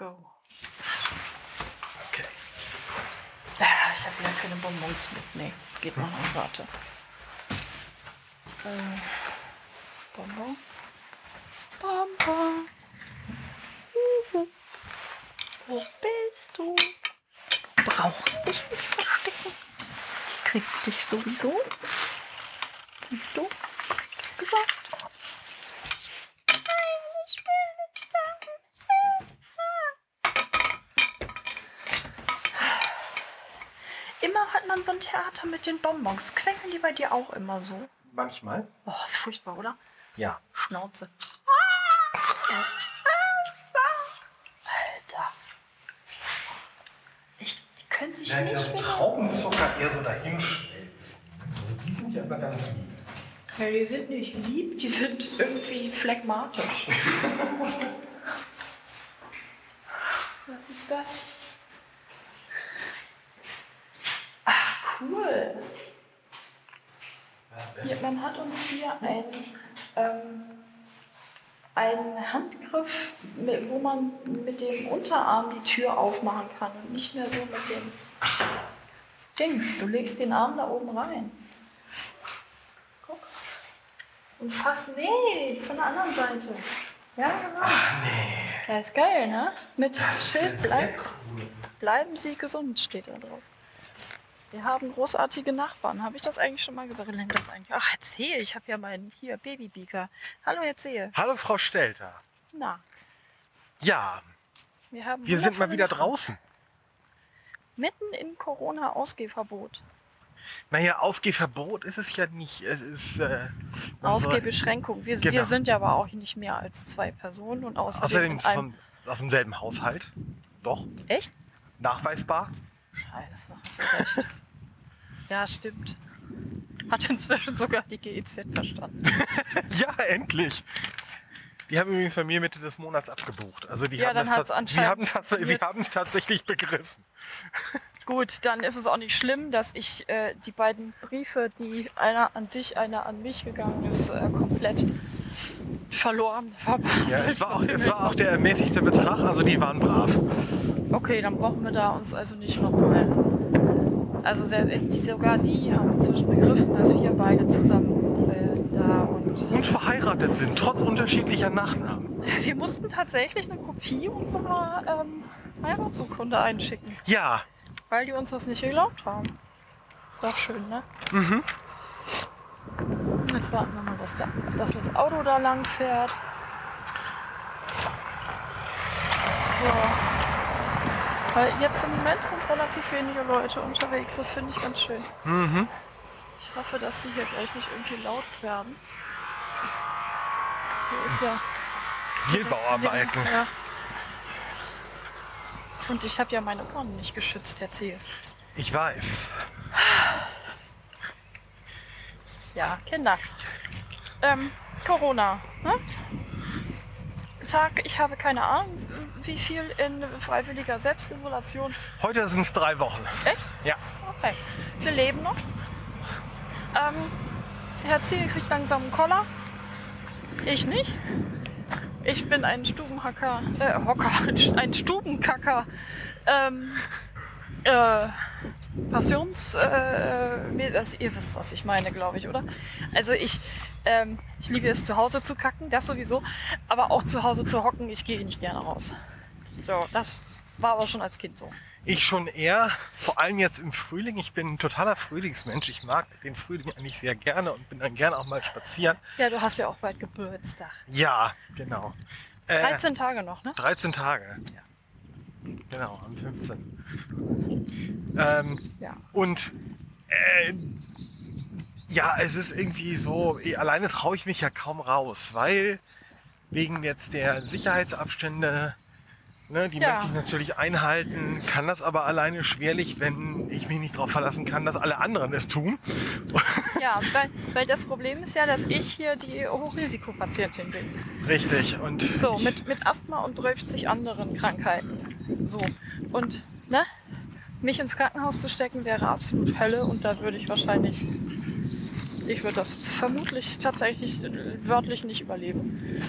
Go. Okay. Ah, ich habe ja keine Bonbons mit. Nee, geht noch nicht. Warte. Äh, Bonbon. Bonbon. Uhu. Wo bist du? Brauchst dich nicht verstecken. Ich krieg dich sowieso. Siehst du? Gesagt. Nein, ich will nicht Immer hat man so ein Theater mit den Bonbons. Quengeln die bei dir auch immer so? Manchmal? Oh, ist furchtbar, oder? Ja. Schnauze. Alter. Echt, die können sich Ja, nicht so mehr... Traubenzucker eher so dahinschmelzen. Also die sind ja immer ganz lieb. Ja, die sind nicht lieb, die sind irgendwie phlegmatisch. Was ist das? Hier, man hat uns hier einen, ähm, einen Handgriff, mit, wo man mit dem Unterarm die Tür aufmachen kann und nicht mehr so mit dem Dings. Du legst den Arm da oben rein. Guck. Und fast, nee, von der anderen Seite. Ja, genau. Ach nee. Ja, ist geil, ne? Mit Das Schild bleib, cool. bleiben Sie gesund, steht da drauf. Wir haben großartige Nachbarn. Habe ich das eigentlich schon mal gesagt? Nennt das eigentlich? Ach, erzähl, ich habe ja meinen hier Babybeaker. Hallo, erzähl. Hallo Frau Stelter. Na, Ja, wir haben wir sind mal wieder draußen. Mitten in Corona-Ausgehverbot. Naja, Ausgehverbot ist es ja nicht. Es ist. Äh, Ausgehbeschränkung. Wir, Genau. wir sind ja aber auch nicht mehr als zwei Personen und außerdem, Außerdem von, aus demselben Haushalt. Doch, Echt? nachweisbar. Scheiße, hast du recht. ja, stimmt. Hat inzwischen sogar die GEZ verstanden. Ja, endlich. Die haben übrigens bei mir Mitte des Monats abgebucht. Also die Ja, haben dann das sie haben, tats- sie haben es tatsächlich begriffen. Gut, dann ist es auch nicht schlimm, dass ich äh, die beiden Briefe, die einer an dich, einer an mich gegangen ist, äh, komplett verloren, verpasst. Ja, es war auch, es war auch der ermäßigte Betrag, also die waren brav. Okay, dann brauchen wir da uns also nicht nochmal. Also sogar die haben inzwischen begriffen, dass wir beide zusammen äh, da und Und verheiratet sind, trotz unterschiedlicher Nachnamen. wir mussten tatsächlich eine Kopie unserer ähm, Heiratsurkunde einschicken, Ja, weil die uns was nicht geglaubt haben. Ist auch schön, ne? mhm. Jetzt warten wir mal, dass, der, dass das Auto da lang fährt. So. Weil jetzt im Moment sind relativ wenige Leute unterwegs. Das finde ich ganz schön. Mhm. Ich hoffe, dass die hier gleich nicht irgendwie laut werden. Hier ist ja. Zielbauarbeiten. Ja. Und ich habe ja meine Ohren nicht geschützt, erzähl. Ich weiß. Ja, Kinder. Ähm, Corona. Ne? Tag, ich habe keine Ahnung, wie viel in freiwilliger Selbstisolation. Heute sind es drei Wochen. Echt? Ja. Okay. Wir leben noch. Ähm, Herr Ziel kriegt langsam einen Koller. Ich nicht. Ich bin ein Stubenhacker, äh, Hocker, ein Stubenkacker. Ähm, äh, Passions, äh, äh, also ihr wisst, was ich meine, glaube ich, oder? Also ich, ähm, ich liebe es zu Hause zu kacken, das sowieso, aber auch zu Hause zu hocken, ich gehe nicht gerne raus. So, das war aber schon als Kind so. Ich schon eher, vor allem jetzt im Frühling. Ich bin ein totaler Frühlingsmensch. Ich mag den Frühling eigentlich sehr gerne und bin dann gerne auch mal spazieren. Ja, du hast ja auch bald Geburtstag. Ja, genau. Äh, 13 Tage noch, ne? 13 Tage. Genau, am 15. Ähm, Ja. und äh, ja, es ist irgendwie so, eh, alleine traue ich mich ja kaum raus, weil wegen jetzt der Sicherheitsabstände, ne, die Ja. möchte ich natürlich einhalten, kann das aber alleine schwerlich, wenn ich mich nicht darauf verlassen kann, dass alle anderen es tun. Ja, weil, weil das Problem ist ja, dass ich hier die Hochrisikopatientin bin. Richtig. Und So, mit, mit Asthma und 30 anderen Krankheiten. So. Und, ne? Mich ins Krankenhaus zu stecken wäre absolut Hölle und da würde ich wahrscheinlich, ich würde das vermutlich tatsächlich äh, wörtlich nicht überleben.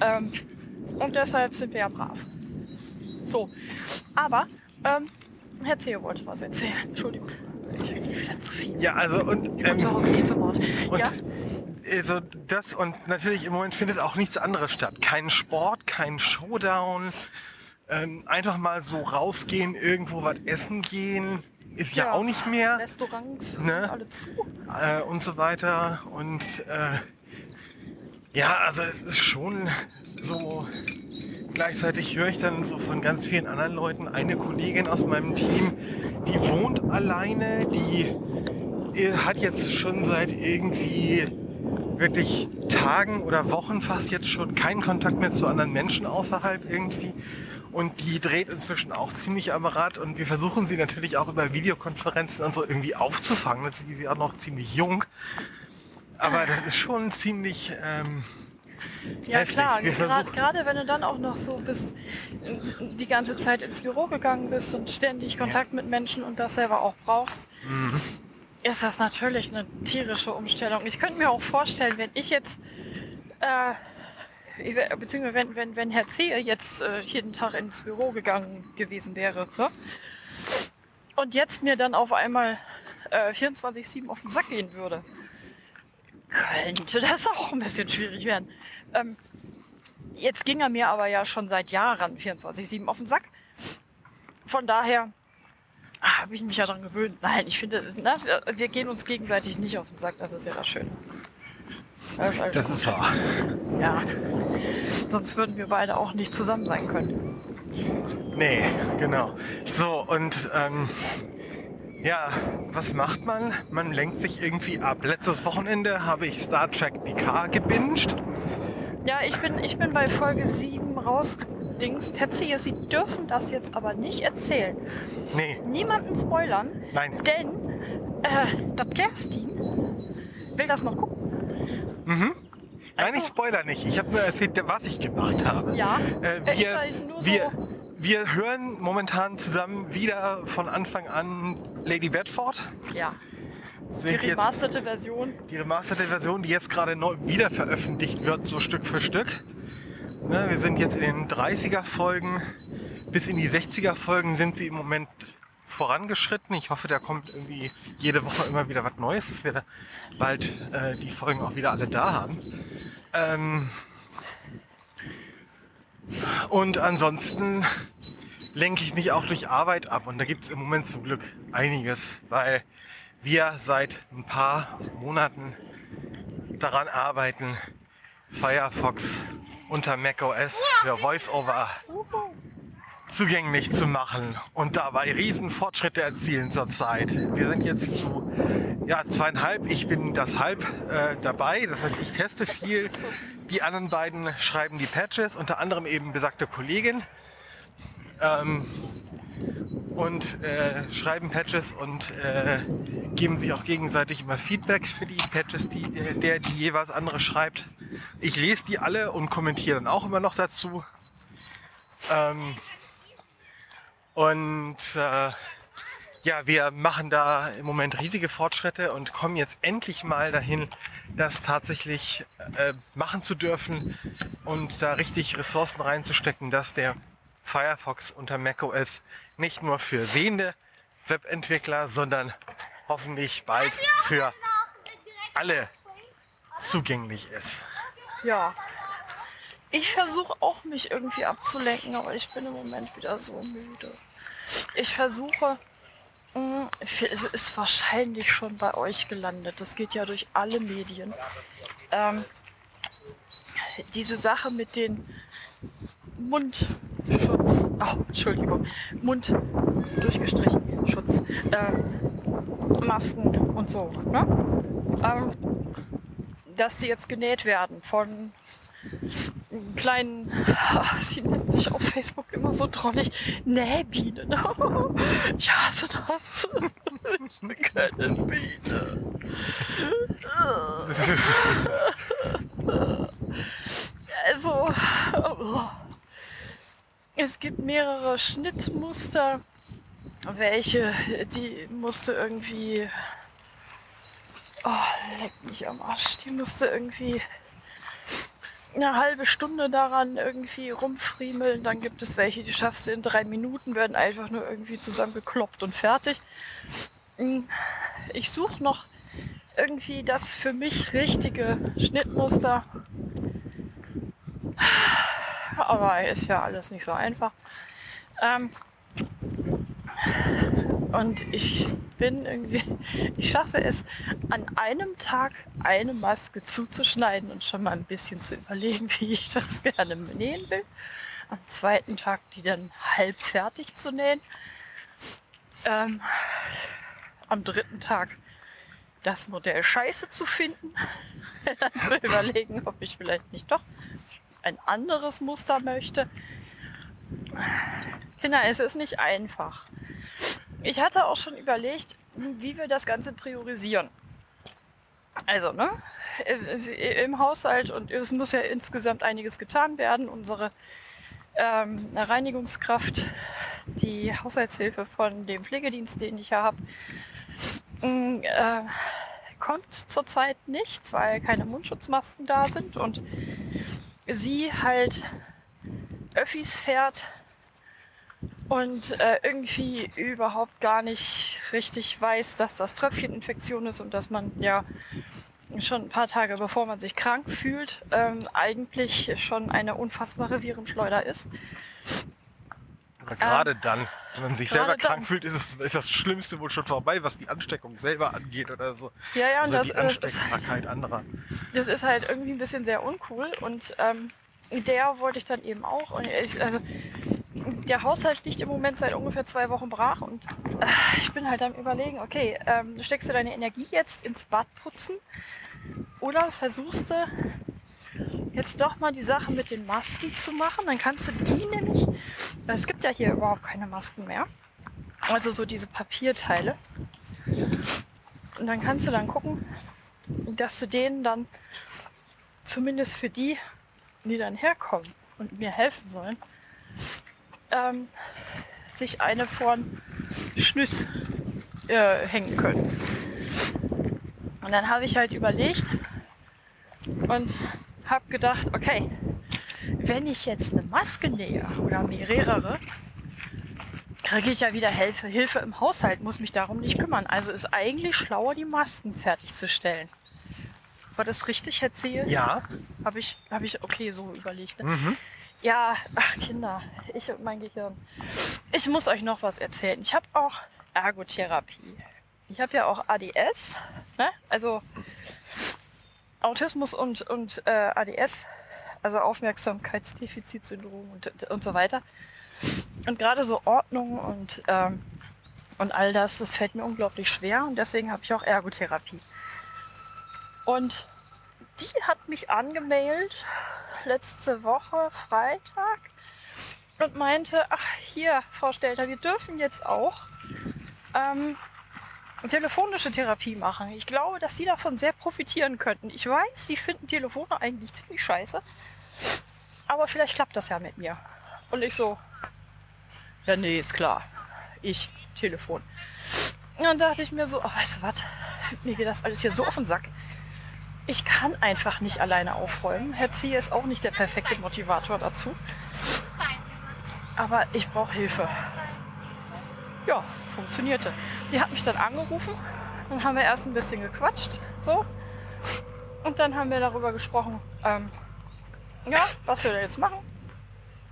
Ähm, und deshalb sind wir ja brav. So. Aber, ähm, Herr Zehe wollte was erzählen. Entschuldigung. Ich rede wieder zu viel. Ja, also und, Ich ähm, zu Hause nicht zu Wort. und ja, also das und natürlich im Moment findet auch nichts anderes statt. Kein Sport, kein Showdown. Ähm, einfach mal so rausgehen, irgendwo was essen gehen, ist ja, Ja. auch nicht mehr. Restaurants Ne? alle zu. äh, und so weiter. Und äh, ja, also es ist schon so. Gleichzeitig höre ich dann so von ganz vielen anderen Leuten, eine Kollegin aus meinem Team, die wohnt alleine, die äh, hat jetzt schon seit irgendwie wirklich Tagen oder Wochen fast jetzt schon keinen Kontakt mehr zu anderen Menschen außerhalb irgendwie. Und die dreht inzwischen auch ziemlich am Rad und wir versuchen sie natürlich auch über Videokonferenzen und so irgendwie aufzufangen. Jetzt ist sie auch noch ziemlich jung. Aber das ist schon ziemlich, ähm, Ja Heftig. klar, versuchen- gerade wenn du dann auch noch so bist, die ganze Zeit ins Büro gegangen bist und ständig Kontakt mit Menschen und das selber auch brauchst, mhm. ist das natürlich eine tierische Umstellung. Ich könnte mir auch vorstellen, wenn ich jetzt, äh, beziehungsweise wenn, wenn, wenn Herr Zehe jetzt äh, jeden Tag ins Büro gegangen gewesen wäre ne? und jetzt mir dann auf einmal äh, 24-7 auf den Sack gehen würde, könnte das auch ein bisschen schwierig werden. Ähm, jetzt ging er mir aber ja schon seit Jahren 24-7 auf den Sack. Von daher habe ich mich ja daran gewöhnt. Nein, ich finde, na, wir- wir gehen uns gegenseitig nicht auf den Sack, das ist ja das Schöne. Das ist, das ist wahr. Ja. Sonst würden wir beide auch nicht zusammen sein können. Nee, genau. So, und ähm, ja, was macht man? Man lenkt sich irgendwie ab. Letztes Wochenende habe ich Star Trek PK gebinged. Ja, ich bin, ich bin bei Folge 7 rausgedingst. Zehe, Sie dürfen das jetzt aber nicht erzählen. Nee, Niemanden spoilern, nein. denn äh, das Kerstin will das noch gucken. Mhm. Nein, Also- ich spoiler nicht. Ich habe nur erzählt, was ich gemacht habe. Ja, Äh, wir, wir, so. wir hören momentan zusammen wieder von Anfang an Lady Bedford. Ja, die Sind jetzt remasterte Version. die remasterte Version, die jetzt gerade neu wieder veröffentlicht wird, so Stück für Stück. Ne, wir sind jetzt in den 30er Folgen. Bis in die 60er Folgen sind sie im Moment vorangeschritten. Ich hoffe, da kommt irgendwie jede Woche immer wieder was Neues, dass wir da bald äh, die Folgen auch wieder alle da haben. Ähm und ansonsten lenke ich mich auch durch Arbeit ab. Und da gibt es im Moment zum Glück einiges, weil wir seit ein paar Monaten daran arbeiten, Firefox unter macOS für VoiceOver zugänglich zu machen und dabei riesen Fortschritte erzielen zurzeit. Wir sind jetzt zu ja, zweieinhalb, ich bin das halb äh, dabei, das heißt ich teste viel. Die anderen beiden schreiben die Patches, unter anderem eben besagte Kollegin. Ähm, und äh, schreiben Patches und äh, geben sich auch gegenseitig immer Feedback für die Patches, die der, der die jeweils andere schreibt. Ich lese die alle und kommentiere dann auch immer noch dazu. Ähm, und äh, ja, wir machen da im Moment riesige Fortschritte und kommen jetzt endlich mal dahin, das tatsächlich äh, machen zu dürfen und da richtig Ressourcen reinzustecken, dass der Firefox unter macOS nicht nur für sehende Webentwickler, sondern hoffentlich bald für alle zugänglich ist. Ja. Ich versuche auch mich irgendwie abzulenken, aber ich bin im Moment wieder so müde. Ich versuche, mh, es ist wahrscheinlich schon bei euch gelandet. Das geht ja durch alle Medien. Ähm, diese Sache mit den Mundschutz, oh, Entschuldigung, Mund durchgestrichen, Schutz, ähm, Masken und so, ne? Ähm, dass die jetzt genäht werden von kleinen, sie nennen sich auf Facebook immer so drollig, Nähbienen. Ich hasse das. Ich bin keine Biene. Also, es gibt mehrere Schnittmuster, welche, die musste irgendwie, oh, leck mich am Arsch, die musste irgendwie eine halbe Stunde daran irgendwie rumfriemeln. Dann gibt es welche, die schaffst du in drei Minuten, werden einfach nur irgendwie zusammengekloppt und fertig. Hm, ich suche noch irgendwie das für mich richtige Schnittmuster. Aber ist ja alles nicht so einfach. Ähm, und ich bin irgendwie, ich schaffe es, an einem Tag eine Maske zuzuschneiden und schon mal ein bisschen zu überlegen, wie ich das gerne nähen will. Am zweiten Tag die dann halb fertig zu nähen. Ähm, am dritten Tag das Modell scheiße zu finden, dann zu überlegen, ob ich vielleicht nicht doch ein anderes Muster möchte. Kinder, es ist nicht einfach. Ich hatte auch schon überlegt, wie wir das Ganze priorisieren. Also, ne, im Haushalt und es muss ja insgesamt einiges getan werden. Unsere ähm, Reinigungskraft, die Haushaltshilfe von dem Pflegedienst, den ich ja habe, mm, äh, kommt zurzeit nicht, weil keine Mundschutzmasken da sind und sie halt Öffis fährt und äh, irgendwie überhaupt gar nicht richtig weiß, dass das Tröpfcheninfektion ist und dass man ja schon ein paar Tage bevor man sich krank fühlt, ähm, eigentlich schon eine unfassbare Virenschleuder ist. Aber gerade ähm, dann, wenn man sich selber krank dann. fühlt, ist, es, ist das Schlimmste wohl schon vorbei, was die Ansteckung selber angeht oder so. Ja, ja, also und die das, Ansteckbarkeit halt, anderer. Das ist halt irgendwie ein bisschen sehr uncool und ähm, der wollte ich dann eben auch. Und ich, also, der Haushalt liegt im Moment seit ungefähr zwei Wochen brach und äh, ich bin halt am überlegen, okay, ähm, steckst du deine Energie jetzt ins Bad putzen oder versuchst du jetzt doch mal die Sache mit den Masken zu machen. Dann kannst du die nämlich, es gibt ja hier überhaupt keine Masken mehr, also so diese Papierteile. Und dann kannst du dann gucken, dass du denen dann zumindest für die, die dann herkommen und mir helfen sollen, ähm, sich eine von Schnüss äh, hängen können. Und dann habe ich halt überlegt und habe gedacht, okay, wenn ich jetzt eine Maske nähe oder mehrere, kriege ich ja wieder Hilfe, Hilfe im Haushalt, muss mich darum nicht kümmern. Also ist eigentlich schlauer, die Masken fertigzustellen. War das richtig erzählt? Ja. Habe ich, habe ich, okay, so überlegt. Ne? Mhm. Ja, ach Kinder, ich und mein Gehirn. Ich muss euch noch was erzählen. Ich habe auch Ergotherapie. Ich habe ja auch ADS, ne? also Autismus und, und äh, ADS, also Aufmerksamkeitsdefizitsyndrom und, und so weiter. Und gerade so Ordnung und, ähm, und all das, das fällt mir unglaublich schwer und deswegen habe ich auch Ergotherapie. Und die hat mich angemeldet letzte Woche Freitag und meinte, ach hier, Frau Stelter, wir dürfen jetzt auch ähm, telefonische Therapie machen. Ich glaube, dass Sie davon sehr profitieren könnten. Ich weiß, Sie finden Telefone eigentlich ziemlich scheiße, aber vielleicht klappt das ja mit mir. Und ich so, ja nee, ist klar. Ich, Telefon. Und dann dachte ich mir so, oh, weißt du was, mir geht das alles hier so auf den Sack ich kann einfach nicht alleine aufräumen. Herr Ziehe ist auch nicht der perfekte Motivator dazu. Aber ich brauche Hilfe. Ja, funktionierte. Die hat mich dann angerufen. Dann haben wir erst ein bisschen gequatscht. So. Und dann haben wir darüber gesprochen, ähm, ja, was wir da jetzt machen.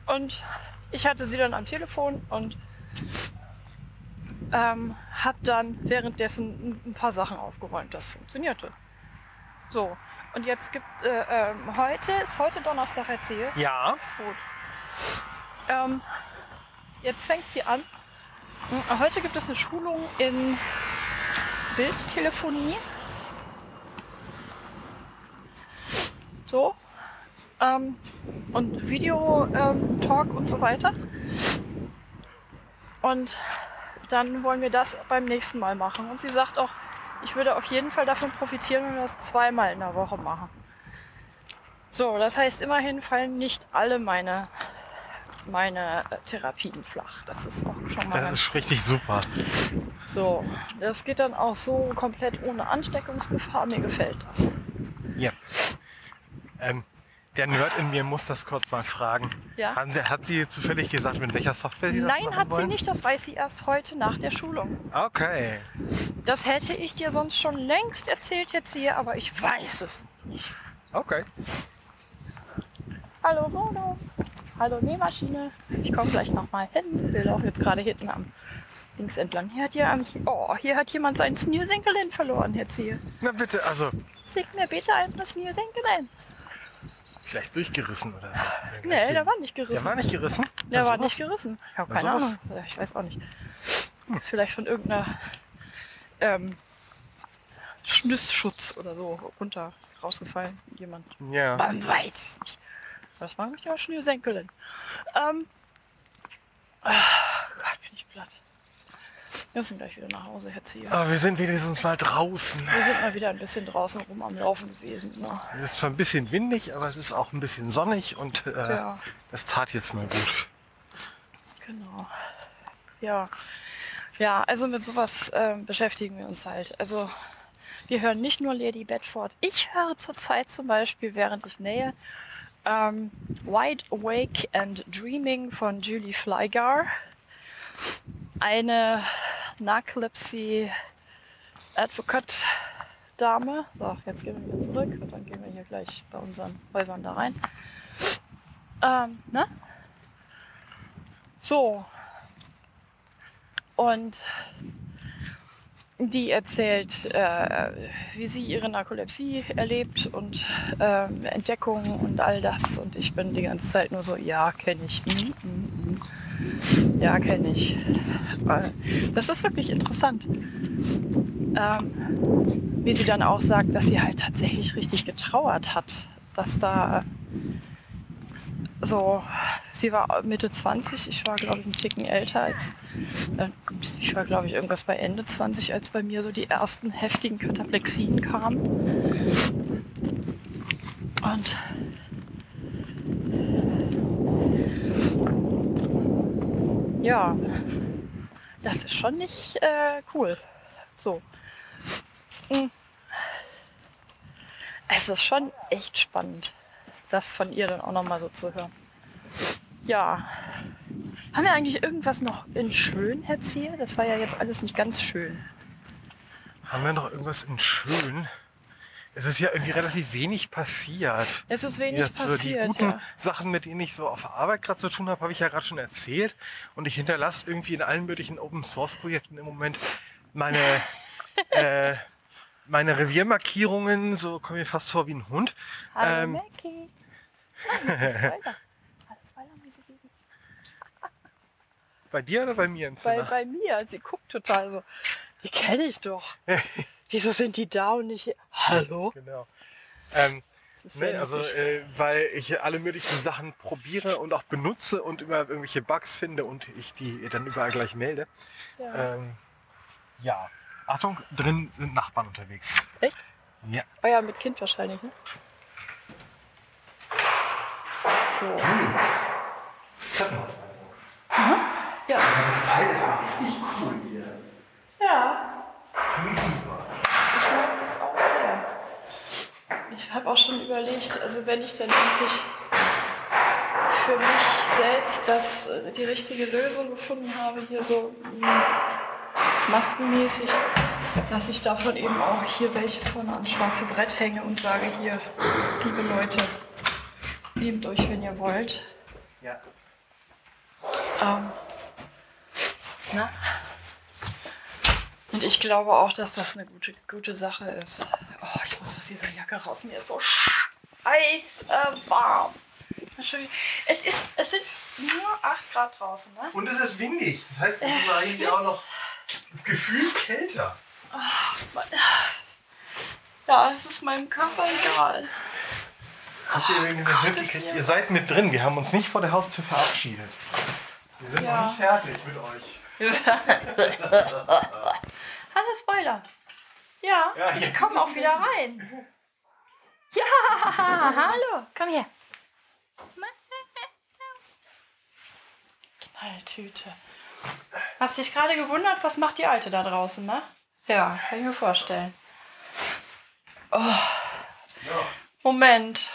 Und ich hatte sie dann am Telefon und ähm, habe dann währenddessen ein paar Sachen aufgeräumt. Das funktionierte. So, und jetzt gibt äh, ähm, heute, ist heute Donnerstag erzählt? Ja. Gut. Ähm, jetzt fängt sie an. Hm, heute gibt es eine Schulung in Bildtelefonie. So. Ähm, und Video-Talk ähm, und so weiter. Und dann wollen wir das beim nächsten Mal machen. Und sie sagt auch, ich würde auf jeden Fall davon profitieren, wenn wir das zweimal in der Woche machen. So, das heißt, immerhin fallen nicht alle meine, meine Therapien flach. Das ist auch schon mal. Das ist richtig super. So, das geht dann auch so komplett ohne Ansteckungsgefahr. Mir gefällt das. Ja. Ähm, Der Nerd in mir muss das kurz mal fragen. Ja. Haben sie, hat sie zufällig gesagt, mit welcher Software sie das Nein, hat wollen? sie nicht. Das weiß sie erst heute nach der Schulung. Okay. Das hätte ich dir sonst schon längst erzählt jetzt hier, aber ich weiß es nicht. Okay. Hallo Wohnung. Hallo Nähmaschine. Ich komme gleich nochmal hin. Wir laufen jetzt gerade hinten am links entlang. Hier hat, hier, oh, hier hat jemand seinen Snoozinkelin verloren jetzt hier. Na bitte, also Sieht mir bitte ein Snoozinkelin. Vielleicht durchgerissen oder so. Nee, der war nicht gerissen. Der war nicht gerissen? Der Na, war sowas? nicht gerissen. Ich habe keine sowas. Ahnung. Ja, Ich weiß auch nicht. Ist vielleicht von irgendeiner ähm, Schnüssschutz oder so runter rausgefallen. Jemand. Ja. Man weiß es nicht. Das war nämlich auch Schnürsenkelin. Ähm. Ah, Gott, bin ich platt. Wir müssen gleich wieder nach Hause herziehen. Aber wir sind wenigstens mal draußen. Wir sind mal wieder ein bisschen draußen rum am Laufen gewesen. Ne? Es ist zwar ein bisschen windig, aber es ist auch ein bisschen sonnig und äh, Ja, das tat jetzt mal gut. genau. Ja. Ja, also mit sowas ähm, beschäftigen wir uns halt. Also wir hören nicht nur Lady Bedford. Ich höre zurzeit zum Beispiel, während ich nähe, ähm, Wide Awake and Dreaming von Julie Flygar. Eine Narcolepsy Advocate Dame. So, jetzt gehen wir wieder zurück und dann gehen wir hier gleich bei unseren Häusern da rein. Ähm, ne? So. Und die erzählt, äh, wie sie ihre Narkolepsie erlebt und ähm, Entdeckungen und all das. Und ich bin die ganze Zeit nur so, ja, kenne ich. Mm, mm, mm. Ja, kenne ich. Das ist wirklich interessant. Ähm, wie sie dann auch sagt, dass sie halt tatsächlich richtig getrauert hat, dass da so, sie war Mitte 20, ich war glaube ich einen Ticken älter als, äh, ich war glaube ich irgendwas bei Ende 20, als bei mir so die ersten heftigen Kataplexien kamen. Und ja, das ist schon nicht äh, cool. So. Mm. Es ist schon echt spannend, das von ihr dann auch nochmal so zu hören. Ja. Haben wir eigentlich irgendwas noch in schön, Zier? Das war ja jetzt alles nicht ganz schön. Haben wir noch irgendwas in schön? Es ist ja irgendwie relativ wenig passiert. Es ist wenig Jetzt so die passiert, guten ja. Sachen, mit denen ich so auf Arbeit gerade zu tun habe, habe ich ja gerade schon erzählt. Und ich hinterlasse irgendwie in allen möglichen Open Source Projekten im Moment meine, äh, meine Reviermarkierungen. So komme ich fast vor wie ein Hund. Hallo Ähm, Mackie. Liegen. Bei dir oder bei mir im bei, Zimmer? bei mir. Sie guckt total so. Die kenne ich doch. Wieso sind die da und nicht hier? Hallo? Genau. Ähm, ist Nee, also, äh, weil ich alle möglichen Sachen probiere und auch benutze und immer irgendwelche Bugs finde und ich die dann überall gleich melde. ja. Ähm, ja. Achtung, drin sind Nachbarn unterwegs. Echt? Ja. Oh ja, mit Kind wahrscheinlich, ne? So. Ja. Das Teil ist mal richtig cool hier. Ja, Finde ich super. Ich habe auch schon überlegt, also wenn ich dann endlich für mich selbst das, äh, die richtige Lösung gefunden habe, hier so mh, maskenmäßig, dass ich davon eben auch hier welche vorne ans schwarze Brett hänge und sage, hier, liebe Leute, nehmt euch, wenn ihr wollt. Ja. Ähm, na? Und ich glaube auch, dass das eine gute, gute Sache ist. Oh, ich muss aus dieser Jacke raus. Mir ist so scheiß äh, warm. Es, ist, es sind nur 8 Grad draußen, ne? Und es ist windig. Das heißt, es ist eigentlich auch noch gefühlt kälter. Ja, es ist meinem Körper egal. Habt ihr wenigstens Gott, mitgekriegt? Ihr seid mit drin. Wir haben uns nicht vor der Haustür verabschiedet. Wir sind Ja. noch nicht fertig mit euch. Hallo Spoiler. Ja, Ja, ich komme auch wieder rein. Ja, hallo. Komm her. Knalltüte. Hast dich gerade gewundert, was macht die Alte da draußen, ne? Ja, kann ich mir vorstellen. Oh, So. Moment.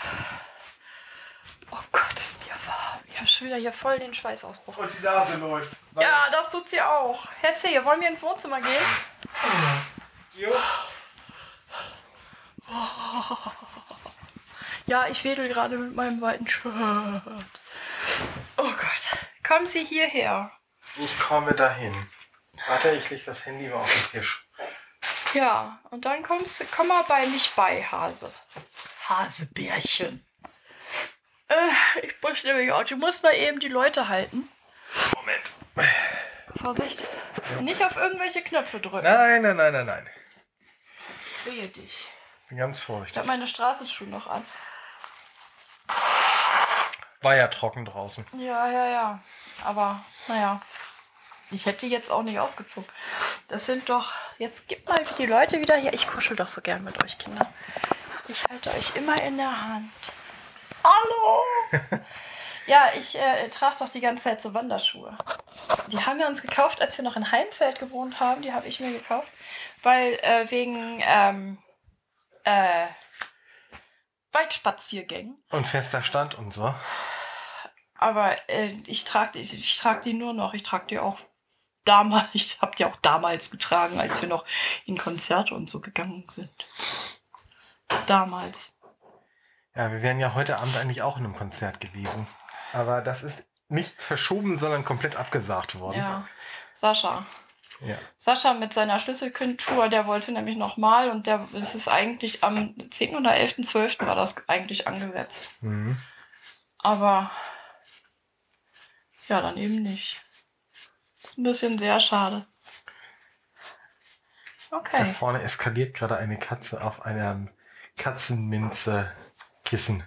habe schon wieder hier voll den Schweißausbruch. Und die Nase läuft. Ja, das tut sie auch. Herr C., wollen wir ins Wohnzimmer gehen? Jo. Ja, ich wedel gerade mit meinem weiten Shirt. Oh Gott. Kommen Sie hierher. Ich komme dahin. Warte, ich leg das Handy mal auf den Tisch. Ja, und dann kommst, du- komm mal bei mich bei, Hase. Hasebärchen. Äh, ich muss nämlich auch, du musst mal eben die Leute halten. Moment. Vorsicht. Nicht auf irgendwelche Knöpfe drücken. Nein, nein, nein, nein, nein. Wehe dich. Bin ganz Ich vorsichtig. habe meine Straßenschuhe noch an. War ja trocken draußen. Ja, ja, ja. Aber, naja. Ich hätte jetzt auch nicht ausgezogen. Das sind doch. Jetzt gib mal die Leute wieder hier. Ich kuschel doch so gern mit euch, Kinder. Ich halte euch immer in der Hand. Hallo! ja, ich äh, trage doch die ganze Zeit so Wanderschuhe. Die haben wir uns gekauft, als wir noch in Heimfeld gewohnt haben. Die habe ich mir gekauft. Weil äh, wegen ähm, äh, Waldspaziergängen. Und fester Stand und so. Aber äh, ich trage die, ich trag die nur noch. Ich trage die auch damals. Ich habe die auch damals getragen, als wir noch in Konzerte und so gegangen sind. Damals. Ja, wir wären ja heute Abend eigentlich auch in einem Konzert gewesen. Aber das ist nicht verschoben, sondern komplett abgesagt worden. Ja. Sascha. Ja. Sascha mit seiner Schlüsselkindtour, der wollte nämlich nochmal und der es ist eigentlich am 10. oder 11.12. war das eigentlich angesetzt. Mhm. Aber ja, dann eben nicht. Ist ein bisschen sehr schade. Da Okay. vorne eskaliert gerade eine Katze auf einem Katzenminze-Kissen.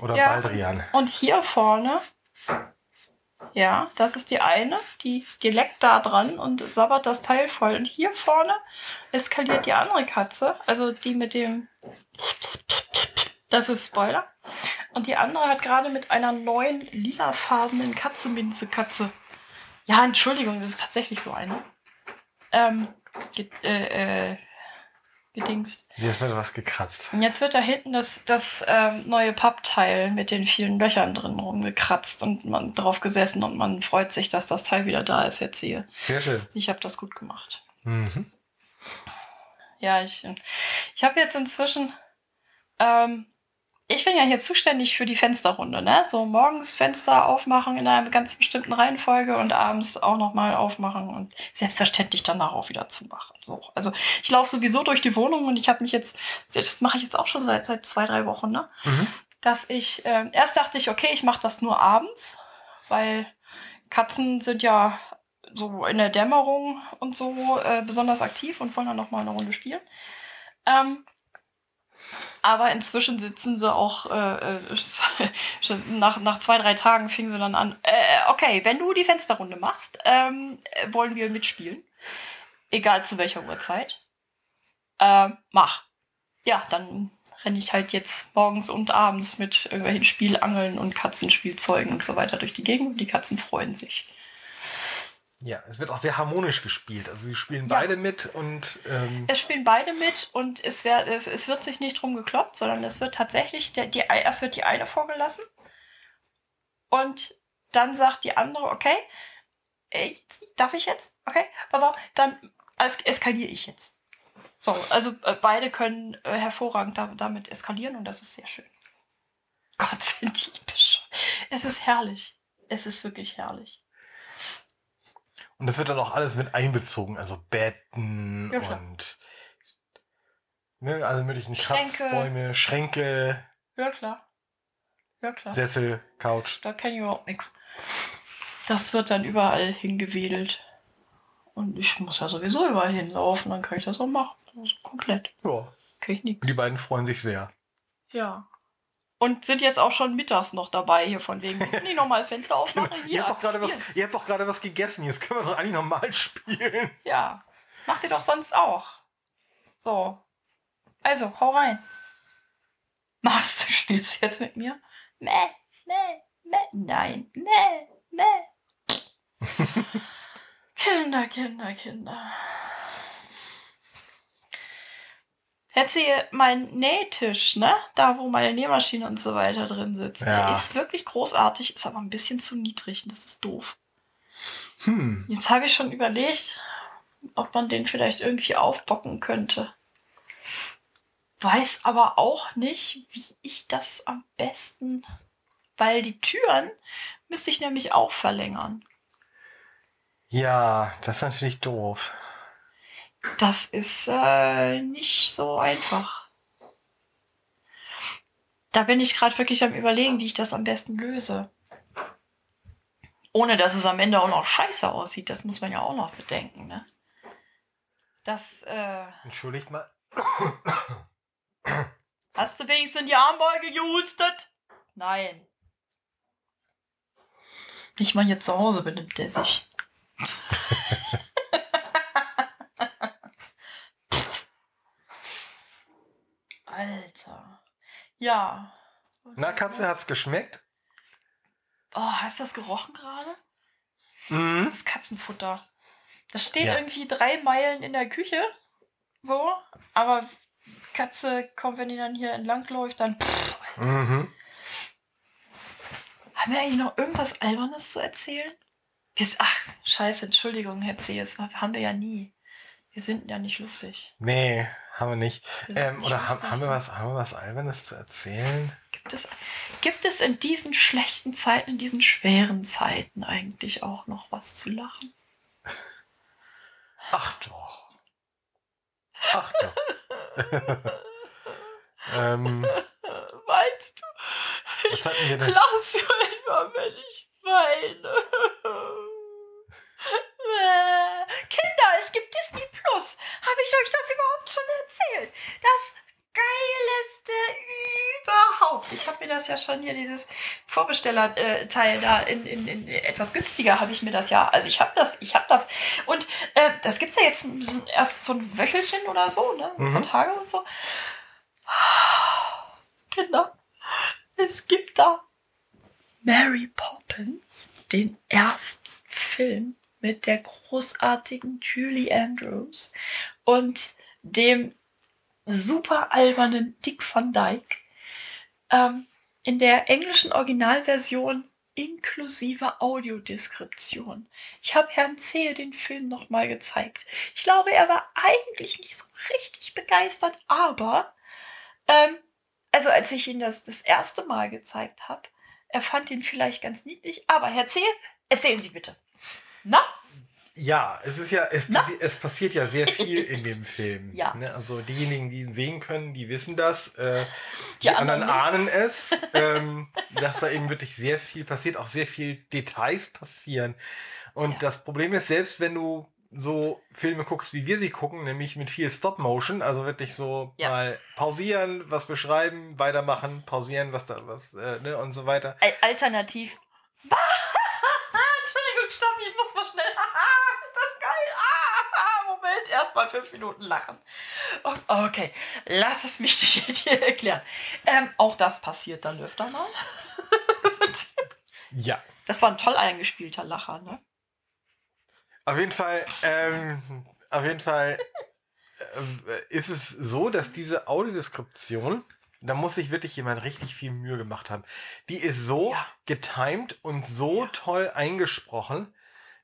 Oder Ja. Baldrian. Und hier vorne, ja, das ist die eine, die, die leckt da dran und sabbert das Teil voll. Und hier vorne eskaliert die andere Katze, also die mit dem. Das ist Spoiler. Und die andere hat gerade mit einer neuen lilafarbenen Katze-Minze-Katze. Ja, Entschuldigung, das ist tatsächlich so eine. Ähm, äh, äh, gedingst. Hier wird was gekratzt. Und jetzt wird da hinten das, das ähm, neue Pappteil mit den vielen Löchern drin rumgekratzt und man drauf gesessen und man freut sich, dass das Teil wieder da ist jetzt hier. Sehr schön. Ich habe das gut gemacht. Mhm. Ja, ich, ich habe jetzt inzwischen, ähm, ich bin ja hier zuständig für die Fensterrunde, ne? So morgens Fenster aufmachen in einer ganz bestimmten Reihenfolge und abends auch nochmal aufmachen und selbstverständlich danach auch wieder zumachen. So. Also ich laufe sowieso durch die Wohnung und ich habe mich jetzt, das mache ich jetzt auch schon seit, seit zwei, drei Wochen, ne? Mhm. dass ich, ähm, erst dachte ich, okay, ich mache das nur abends, weil Katzen sind ja so in der Dämmerung und so äh, besonders aktiv und wollen dann noch mal eine Runde spielen. Ähm, aber inzwischen sitzen sie auch, äh, äh, nach, nach zwei, drei Tagen fingen sie dann an, äh, okay, wenn du die Fensterrunde machst, ähm, äh, wollen wir mitspielen. Egal zu welcher Uhrzeit. Ähm, mach. Ja, dann renne ich halt jetzt morgens und abends mit irgendwelchen Spielangeln und Katzenspielzeugen und so weiter durch die Gegend und die Katzen freuen sich. Ja, es wird auch sehr harmonisch gespielt. Also sie spielen Ja. beide mit und ähm, Es spielen beide mit und es, wär, es, es wird sich nicht drum gekloppt, sondern es wird tatsächlich, der, die, erst wird die eine vorgelassen und dann sagt die andere, okay, jetzt, darf ich jetzt? Okay, pass auf, dann es, eskaliere ich jetzt. So, also äh, beide können äh, hervorragend da, damit eskalieren und das ist sehr schön. Gott, sind die bescheuert. Es ist herrlich. Es ist wirklich herrlich. Und das wird dann auch alles mit einbezogen. Also Betten Ja, und ne, alle möglichen Schränke. Schatzbäume, Schränke, Ja, klar. Ja, klar. Sessel, Couch. Da kenne ich überhaupt nichts. Das wird dann überall hingewedelt. Und ich muss ja sowieso überall hinlaufen, dann kann ich das auch machen. Ist komplett. Ja. Kann ich nichts. Die beiden freuen sich sehr. Ja. Und sind jetzt auch schon mittags noch dabei hier von wegen. Kann ich noch mal das Fenster aufmachen? Hier. ihr, habt doch gerade was, ihr habt doch gerade was gegessen. Jetzt können wir doch eigentlich normal spielen. Ja. Macht ihr doch sonst auch. So. Also, hau rein. Machst du, spielst du jetzt mit mir? Meh, meh, meh. Nein, meh, meh. Kinder, Kinder, Kinder. Jetzt hier mein Nähtisch, ne? Da, wo meine Nähmaschine und so weiter drin sitzt. Ja. Der ist wirklich großartig, ist aber ein bisschen zu niedrig und das ist doof. Hm. Jetzt habe ich schon überlegt, ob man den vielleicht irgendwie aufbocken könnte. Weiß aber auch nicht, wie ich das am besten. Weil die Türen müsste ich nämlich auch verlängern. Ja, das ist natürlich doof. Das ist äh, nicht so einfach. Da bin ich gerade wirklich am Überlegen, wie ich das am besten löse. Ohne dass es am Ende auch noch scheiße aussieht. Das muss man ja auch noch bedenken, ne? Das, äh. Entschuldigt mal. Hast du wenigstens in die Armbeuge gehustet? Nein. Nicht mal hier zu Hause benimmt der sich. Alter. Ja. Na, Katze, hat's geschmeckt? Oh, hast du das gerochen gerade? Mhm. Das Katzenfutter. Das steht Ja. irgendwie drei Meilen in der Küche. So. Aber Katze kommt, wenn die dann hier entlang läuft, dann. Pff, Mhm. Haben wir eigentlich noch irgendwas Albernes zu erzählen? Ach, scheiße, Entschuldigung, Herr C., das haben wir ja nie. Wir sind ja nicht lustig. Nee, haben wir nicht. Ähm, oder haben, haben, wir was, haben wir was Albernes zu erzählen? Gibt es, gibt es in diesen schlechten Zeiten, in diesen schweren Zeiten eigentlich auch noch was zu lachen? Ach doch. Ach doch. ähm, Meinst du? was hatten wir denn? Lachst du etwa, wenn ich weine? Äh, Kinder, es gibt Plus. Habe ich euch das überhaupt schon erzählt? Das geileste überhaupt. Ich habe mir das ja schon hier, dieses Vorbestellerteil da in, in, in etwas günstiger habe ich mir das ja. Also ich habe das, ich habe das. Und äh, das gibt es ja jetzt erst so ein Wöchelchen oder so, ne? Ein paar Mhm. Tage und so. Kinder, es gibt da Mary Poppins, den ersten Film mit der großartigen Julie Andrews und dem super albernen Dick Van Dyke ähm, in der englischen Originalversion inklusive Audiodeskription. Ich habe Herrn Zehe den Film nochmal gezeigt. Ich glaube, er war eigentlich nicht so richtig begeistert, aber ähm, also als ich ihn das das erste Mal gezeigt habe, er fand ihn vielleicht ganz niedlich. Aber Herr Zehe, erzählen Sie bitte. Na? Ja, es ist ja, es, passi es passiert ja sehr viel in dem Film. Ja. Ne? Also diejenigen, die ihn sehen können, die wissen das. Äh, die, Die anderen, anderen ahnen es, ähm, dass da eben wirklich sehr viel passiert, auch sehr viel Details passieren. Und Ja. das Problem ist, selbst wenn du so Filme guckst, wie wir sie gucken, nämlich mit viel Stop-Motion, also wirklich so Ja. mal pausieren, was beschreiben, weitermachen, pausieren, was da, was, äh, ne, und so weiter. Al- Alternativ. Entschuldigung, stopp, ich muss mal schnell. ist das geil? Ah, Erstmal fünf Minuten lachen. Oh, Okay, lass es mich dir erklären. Ähm, auch das passiert dann öfter mal. Ja. Das war ein toll eingespielter Lacher, ne? Auf jeden Fall, ähm, auf jeden Fall ähm, ist es so, dass diese Audiodeskription, da muss sich wirklich jemand richtig viel Mühe gemacht haben. Die ist so Ja. getimed und so Ja. toll eingesprochen,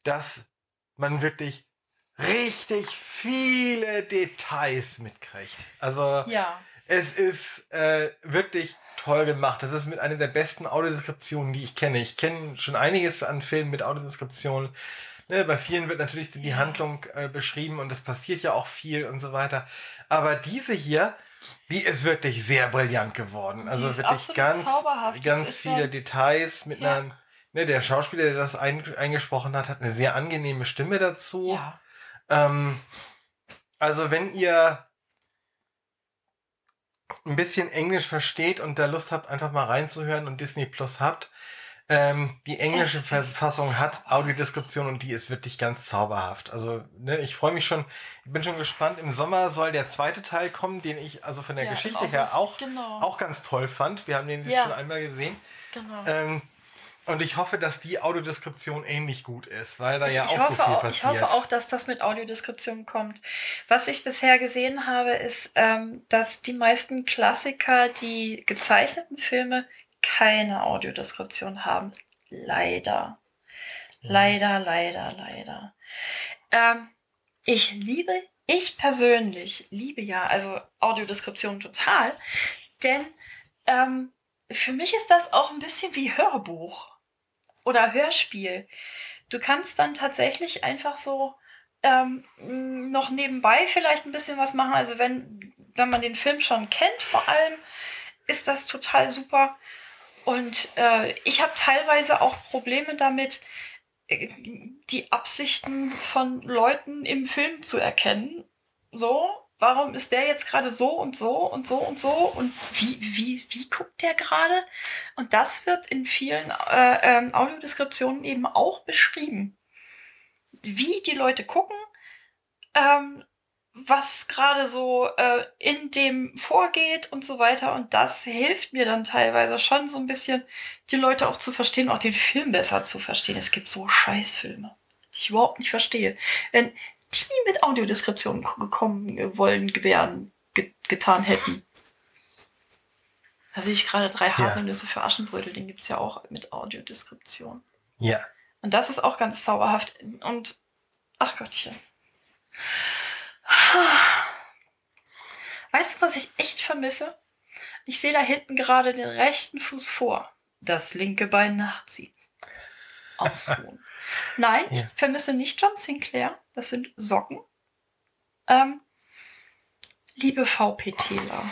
dass man wirklich richtig viele Details mitkriegt. Also Ja. es ist äh, wirklich toll gemacht. Das ist mit einer der besten Audiodeskriptionen, die ich kenne. Ich kenne schon einiges an Filmen mit Audiodeskriptionen. Ne, bei vielen wird natürlich die. Handlung äh, beschrieben und es passiert ja auch viel und so weiter. Aber diese hier, die ist wirklich sehr brillant geworden. Also wirklich ganz, ganz viele ja- Details mit Ja. einer. Ne, der Schauspieler, der das ein, eingesprochen hat, hat eine sehr angenehme Stimme dazu. Ja. Ähm, also wenn ihr ein bisschen Englisch versteht und da Lust habt, einfach mal reinzuhören und Disney Plus habt, ähm, die englische Verfassung hat. Audiodeskription und die ist wirklich ganz zauberhaft. Also ne, ich freue mich schon, ich bin schon gespannt. Im Sommer soll der zweite Teil kommen, den ich also von der Ja, Geschichte her auch, genau. auch ganz toll fand. Wir haben den Ja. schon einmal gesehen. genau. Ähm, Und ich hoffe, dass die Audiodeskription ähnlich gut ist, weil da ja ich, auch ich so viel auch, passiert. Ich hoffe auch, dass das mit Audiodeskription kommt. Was ich bisher gesehen habe, ist, ähm, dass die meisten Klassiker, die gezeichneten Filme, keine Audiodeskription haben. Leider. Mhm. Leider, leider, leider. Ähm, ich liebe, ich persönlich liebe ja also Audiodeskription total, denn ähm, für mich ist das auch ein bisschen wie Hörbuch oder Hörspiel. Du kannst dann tatsächlich einfach so ähm, noch nebenbei vielleicht ein bisschen was machen. Also wenn, wenn man den Film schon kennt, vor allem, ist das total super. Und äh, ich habe teilweise auch Probleme damit, äh, die Absichten von Leuten im Film zu erkennen. So, warum ist der jetzt gerade so und so und so und so und wie, wie, wie guckt der gerade? Und das wird in vielen äh, ähm, Audiodeskriptionen eben auch beschrieben. Wie die Leute gucken, ähm, was gerade so äh, in dem vorgeht und so weiter. Und das hilft mir dann teilweise schon so ein bisschen, die Leute auch zu verstehen, auch den Film besser zu verstehen. Es gibt so Scheißfilme, die ich überhaupt nicht verstehe. Wenn die mit Audiodeskription gekommen wollen, gewähren, ge getan hätten. Da sehe ich gerade drei Haselnüsse für Aschenbrödel, den gibt es ja auch mit Audiodeskription. Ja. Und das ist auch ganz zauberhaft. Und, ach Gottchen. Weißt du, was ich echt vermisse? Ich sehe da hinten gerade den rechten Fuß vor. Das linke Bein nachziehen. Ausruhen. Nein, Ja. ich vermisse nicht John Sinclair. Das sind Socken. Ähm, liebe VPTler,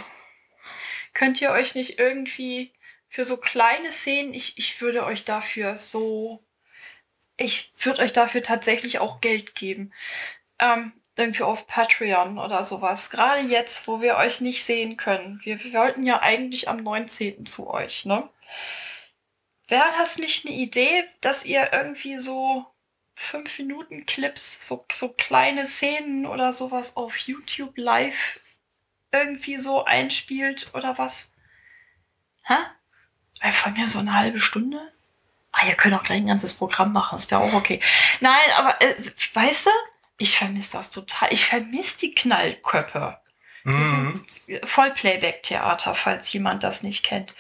könnt ihr euch nicht irgendwie für so kleine Szenen, ich, ich würde euch dafür so, ich würde euch dafür tatsächlich auch Geld geben. Ähm, irgendwie auf Patreon oder sowas. Gerade jetzt, wo wir euch nicht sehen können. Wir, wir wollten ja eigentlich am 19. zu euch, ne? Wäre das nicht eine Idee, dass ihr irgendwie so 5 Minuten Clips, so, so kleine Szenen oder sowas auf YouTube live irgendwie so einspielt oder was? Hä? Von mir so eine halbe Stunde? Ah, ihr könnt auch gleich ein ganzes Programm machen, das wäre auch okay. Nein, aber äh, weißt du, ich vermisse das total. Ich vermisse die Knallköpfe. Die Mhm. Vollplayback-Theater, falls jemand das nicht kennt.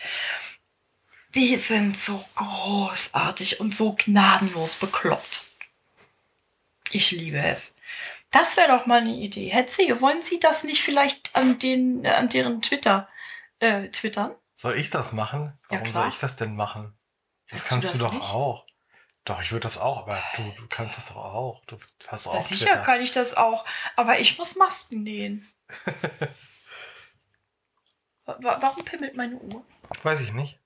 Die sind so großartig und so gnadenlos bekloppt. Ich liebe es. Das wäre doch mal eine Idee. Hetze, wollen Sie das nicht vielleicht an, den, an deren Twitter äh, twittern? Soll ich das machen? Ja, Warum klar. soll ich das denn machen? Das du kannst du, das doch nicht? auch. Doch, ich würde das auch, aber du, du kannst das doch auch. Du hast auch Ja, sicher Twitter. kann ich das auch. Aber ich muss Masken nähen. Wa- wa- Warum pimmelt meine Uhr? Weiß ich nicht.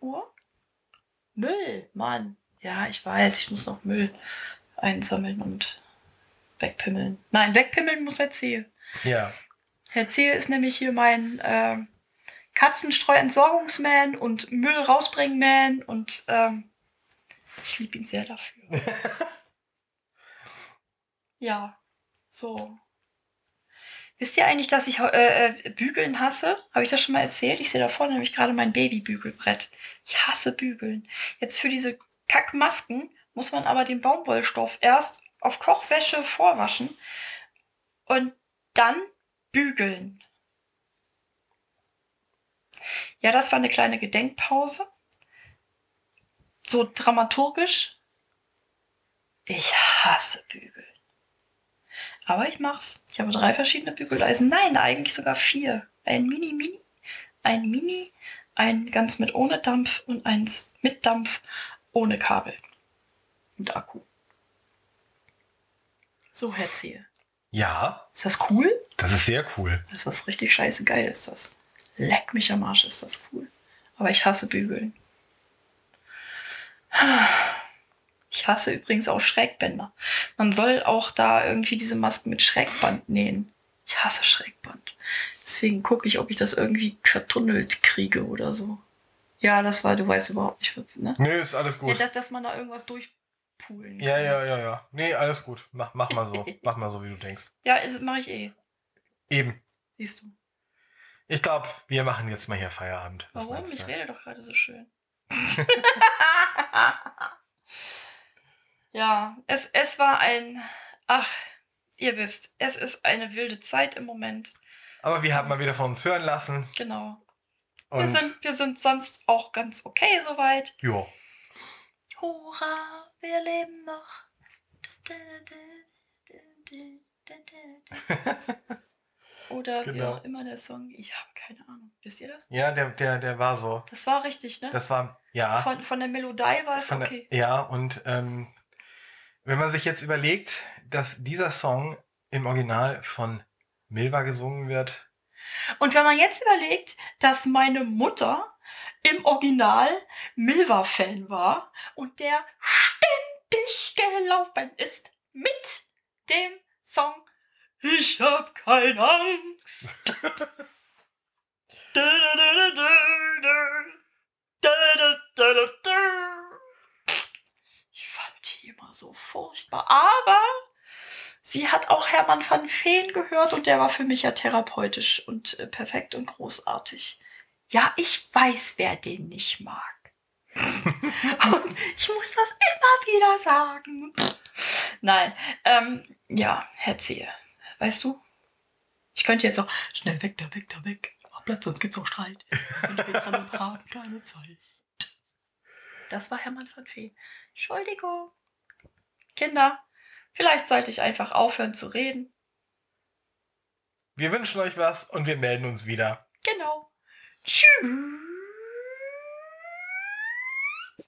Uhr? Müll, Mann. Ja, ich weiß, ich muss noch Müll einsammeln und wegpimmeln. Nein, wegpimmeln muss Herr Zehe. Ja. Herr Zehe ist nämlich hier mein äh, Katzenstreu-Entsorgungsman und Müll rausbringen-Man und ähm, ich liebe ihn sehr dafür. ja, so. Wisst ihr eigentlich, dass ich äh, äh, Bügeln hasse? Habe ich das schon mal erzählt? Ich sehe da vorne nämlich gerade mein Babybügelbrett. Ich hasse Bügeln. Jetzt für diese Kackmasken muss man aber den Baumwollstoff erst auf Kochwäsche vorwaschen und dann bügeln. Ja, das war eine kleine Gedenkpause. So dramaturgisch. Ich hasse Bügeln. Aber ich mach's. Ich habe drei verschiedene Bügeleisen. Nein, eigentlich sogar vier. Ein Mini-Mini, ein Mini, ein ganz mit ohne Dampf und eins mit Dampf ohne Kabel und Akku. So, Herr Zehe. Ja, Ist das cool? das ist sehr cool. Das ist richtig scheiße geil, ist das. Leck mich am Arsch, ist das cool. Aber ich hasse Bügeln. Ich hasse übrigens auch Schrägbänder. Man soll auch da irgendwie diese Masken mit Schrägband nähen. Ich hasse Schrägband. Deswegen gucke ich, ob ich das irgendwie vertunnelt kriege oder so. Ja, das war, du weißt überhaupt nicht, ne? Nö, ist alles Ja, gut. dass, dass man da irgendwas durchpulen kann. Ja, ja, ja, ja. Nee, alles gut. Mach, mach mal so. mach mal so, wie du denkst. Ja, also mache ich eh. Eben. Siehst du. Ich glaube, wir machen jetzt mal hier Feierabend. Was Warum? Ich rede doch gerade so schön. ja, es, es war ein. Ach, ihr wisst, es ist eine wilde Zeit im Moment. Aber wir haben mal wieder von uns hören lassen. Genau. Wir sind, wir sind sonst auch ganz okay soweit. ja, Hurra, wir leben noch. Oder wie Genau. auch immer der Song. Ich habe keine Ahnung. Wisst ihr das? ja der, der, der war so. Das war richtig, ne? Das war, ja. Von, von der Melodie war es Von der- okay. Ja, und ähm, wenn man sich jetzt überlegt, dass dieser Song im Original von Milva gesungen wird, Und wenn man jetzt überlegt, dass meine Mutter im Original Milva-Fan war und der ständig gelaufen ist mit dem Song Ich hab keine Angst. Ich fand die immer so furchtbar, aber sie hat auch Hermann van Feen gehört und der war für mich ja therapeutisch und äh, perfekt und großartig. Ja, ich weiß, wer den nicht mag. und ich muss das immer wieder sagen. Nein, ähm, ja, Herzie, weißt du, ich könnte jetzt auch schnell weg, da weg, da weg. Mach Platz, sonst gibt's auch Streit. Wir sind spät dran und haben keine Zeit. Das war Hermann van Veen. Entschuldigung. Kinder, vielleicht sollte ich einfach aufhören zu reden. wir wünschen euch was und wir melden uns wieder. Genau. Choo!